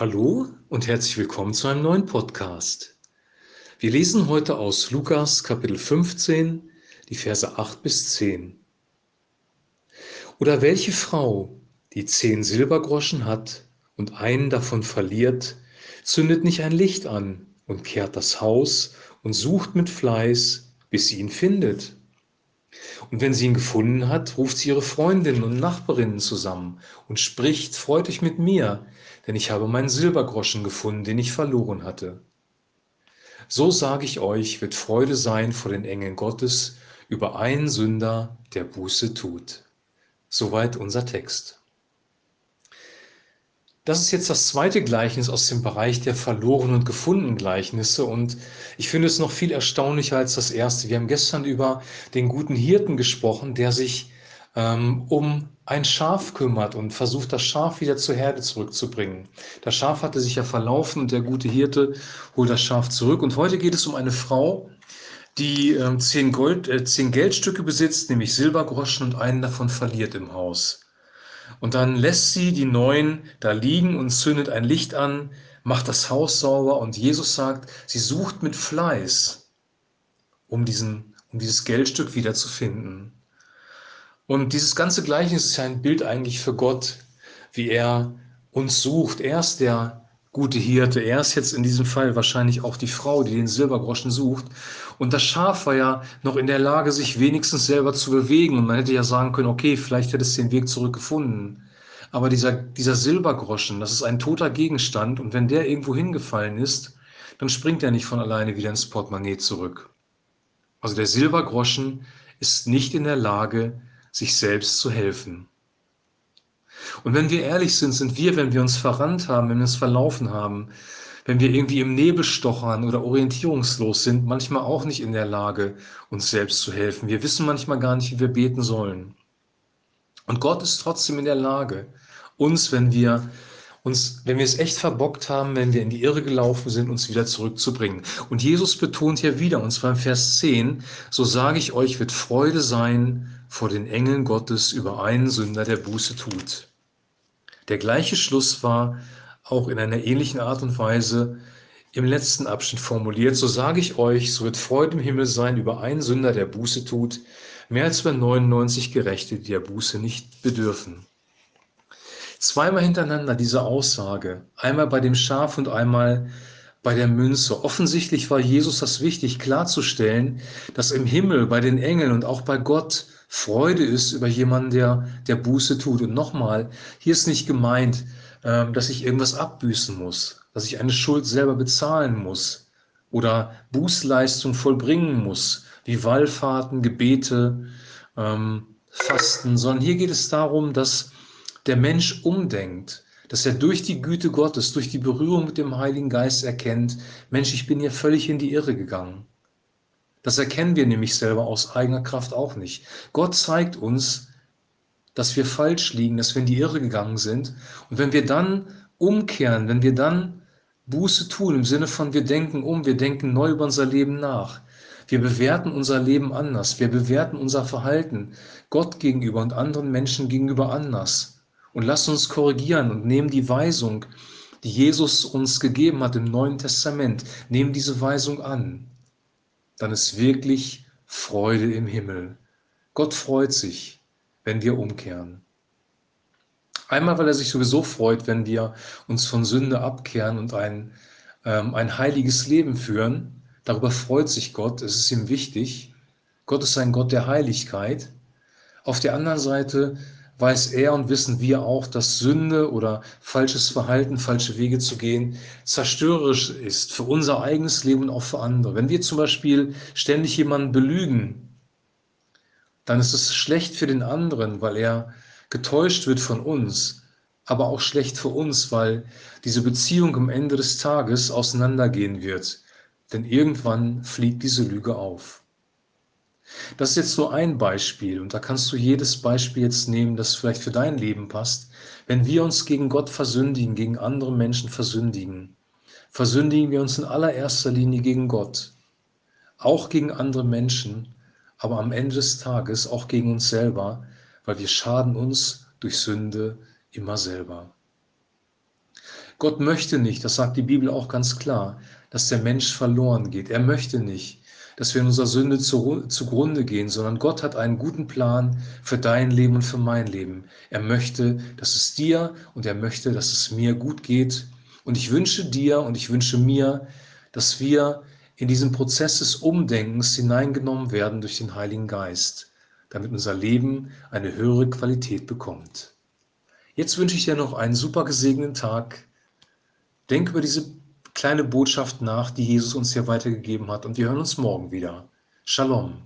Hallo und herzlich willkommen zu einem neuen Podcast. Wir lesen heute aus Lukas Kapitel 15, die Verse 8 bis 10. Oder welche Frau, die zehn Silbergroschen hat und einen davon verliert, zündet nicht ein Licht an und kehrt das Haus und sucht mit Fleiß, bis sie ihn findet. Und wenn sie ihn gefunden hat, ruft sie ihre Freundinnen und Nachbarinnen zusammen und spricht, freut euch mit mir, denn ich habe meinen Silbergroschen gefunden, den ich verloren hatte. So sage ich euch, wird Freude sein vor den Engeln Gottes über einen Sünder, der Buße tut. Soweit unser Text. Das ist jetzt das zweite Gleichnis aus dem Bereich der verlorenen und gefundenen Gleichnisse und ich finde es noch viel erstaunlicher als das erste. Wir haben gestern über den guten Hirten gesprochen, der sich ähm, um ein Schaf kümmert und versucht, das Schaf wieder zur Herde zurückzubringen. Das Schaf hatte sich ja verlaufen und der gute Hirte holt das Schaf zurück. Und heute geht es um eine Frau, die äh, zehn, Gold, äh, zehn Geldstücke besitzt, nämlich Silbergroschen und einen davon verliert im Haus. Und dann lässt sie die neun da liegen und zündet ein Licht an, macht das Haus sauber und Jesus sagt, sie sucht mit Fleiß, um, diesen, um dieses Geldstück wieder zu finden. Und dieses ganze Gleichnis ist ja ein Bild eigentlich für Gott, wie er uns sucht. Er ist der gute Hirte. Er ist jetzt in diesem Fall wahrscheinlich auch die Frau, die den Silbergroschen sucht. Und das Schaf war ja noch in der Lage, sich wenigstens selber zu bewegen. Und man hätte ja sagen können, okay, vielleicht hätte es den Weg zurückgefunden. Aber dieser, dieser Silbergroschen, das ist ein toter Gegenstand. Und wenn der irgendwo hingefallen ist, dann springt er nicht von alleine wieder ins Portemonnaie zurück. Also der Silbergroschen ist nicht in der Lage, sich selbst zu helfen. Und wenn wir ehrlich sind, sind wir, wenn wir uns verrannt haben, wenn wir uns verlaufen haben, wenn wir irgendwie im Nebel stochern oder orientierungslos sind, manchmal auch nicht in der Lage, uns selbst zu helfen. Wir wissen manchmal gar nicht, wie wir beten sollen. Und Gott ist trotzdem in der Lage, uns, wenn wir uns, wenn wir es echt verbockt haben, wenn wir in die Irre gelaufen sind, uns wieder zurückzubringen. Und Jesus betont hier wieder, und zwar im Vers 10, so sage ich euch, wird Freude sein vor den Engeln Gottes über einen Sünder, der Buße tut. Der gleiche Schluss war auch in einer ähnlichen Art und Weise im letzten Abschnitt formuliert. So sage ich euch, so wird Freude im Himmel sein über einen Sünder, der Buße tut, mehr als über 99 Gerechte, die der Buße nicht bedürfen. Zweimal hintereinander diese Aussage, einmal bei dem Schaf und einmal bei der Münze. Offensichtlich war Jesus das wichtig, klarzustellen, dass im Himmel, bei den Engeln und auch bei Gott Freude ist über jemanden, der, der Buße tut. Und nochmal, hier ist nicht gemeint, ähm, dass ich irgendwas abbüßen muss, dass ich eine Schuld selber bezahlen muss oder Bußleistung vollbringen muss, wie Wallfahrten, Gebete, ähm, Fasten, sondern hier geht es darum, dass der Mensch umdenkt, dass er durch die Güte Gottes, durch die Berührung mit dem Heiligen Geist erkennt, Mensch, ich bin hier völlig in die Irre gegangen. Das erkennen wir nämlich selber aus eigener Kraft auch nicht. Gott zeigt uns, dass wir falsch liegen, dass wir in die Irre gegangen sind. Und wenn wir dann umkehren, wenn wir dann Buße tun, im Sinne von wir denken um, wir denken neu über unser Leben nach, wir bewerten unser Leben anders, wir bewerten unser Verhalten Gott gegenüber und anderen Menschen gegenüber anders und lassen uns korrigieren und nehmen die Weisung, die Jesus uns gegeben hat im Neuen Testament, nehmen diese Weisung an dann ist wirklich Freude im Himmel. Gott freut sich, wenn wir umkehren. Einmal, weil er sich sowieso freut, wenn wir uns von Sünde abkehren und ein, ähm, ein heiliges Leben führen. Darüber freut sich Gott, es ist ihm wichtig. Gott ist ein Gott der Heiligkeit. Auf der anderen Seite weiß er und wissen wir auch, dass Sünde oder falsches Verhalten, falsche Wege zu gehen, zerstörerisch ist für unser eigenes Leben und auch für andere. Wenn wir zum Beispiel ständig jemanden belügen, dann ist es schlecht für den anderen, weil er getäuscht wird von uns, aber auch schlecht für uns, weil diese Beziehung am Ende des Tages auseinandergehen wird. Denn irgendwann fliegt diese Lüge auf. Das ist jetzt nur ein Beispiel und da kannst du jedes Beispiel jetzt nehmen, das vielleicht für dein Leben passt. Wenn wir uns gegen Gott versündigen, gegen andere Menschen versündigen, versündigen wir uns in allererster Linie gegen Gott, auch gegen andere Menschen, aber am Ende des Tages auch gegen uns selber, weil wir schaden uns durch Sünde immer selber. Gott möchte nicht, das sagt die Bibel auch ganz klar, dass der Mensch verloren geht. Er möchte nicht, dass wir in unserer Sünde zu, zugrunde gehen, sondern Gott hat einen guten Plan für dein Leben und für mein Leben. Er möchte, dass es dir und er möchte, dass es mir gut geht. Und ich wünsche dir und ich wünsche mir, dass wir in diesen Prozess des Umdenkens hineingenommen werden durch den Heiligen Geist, damit unser Leben eine höhere Qualität bekommt. Jetzt wünsche ich dir noch einen super gesegneten Tag. Denk über diese kleine Botschaft nach, die Jesus uns hier weitergegeben hat. Und wir hören uns morgen wieder. Shalom.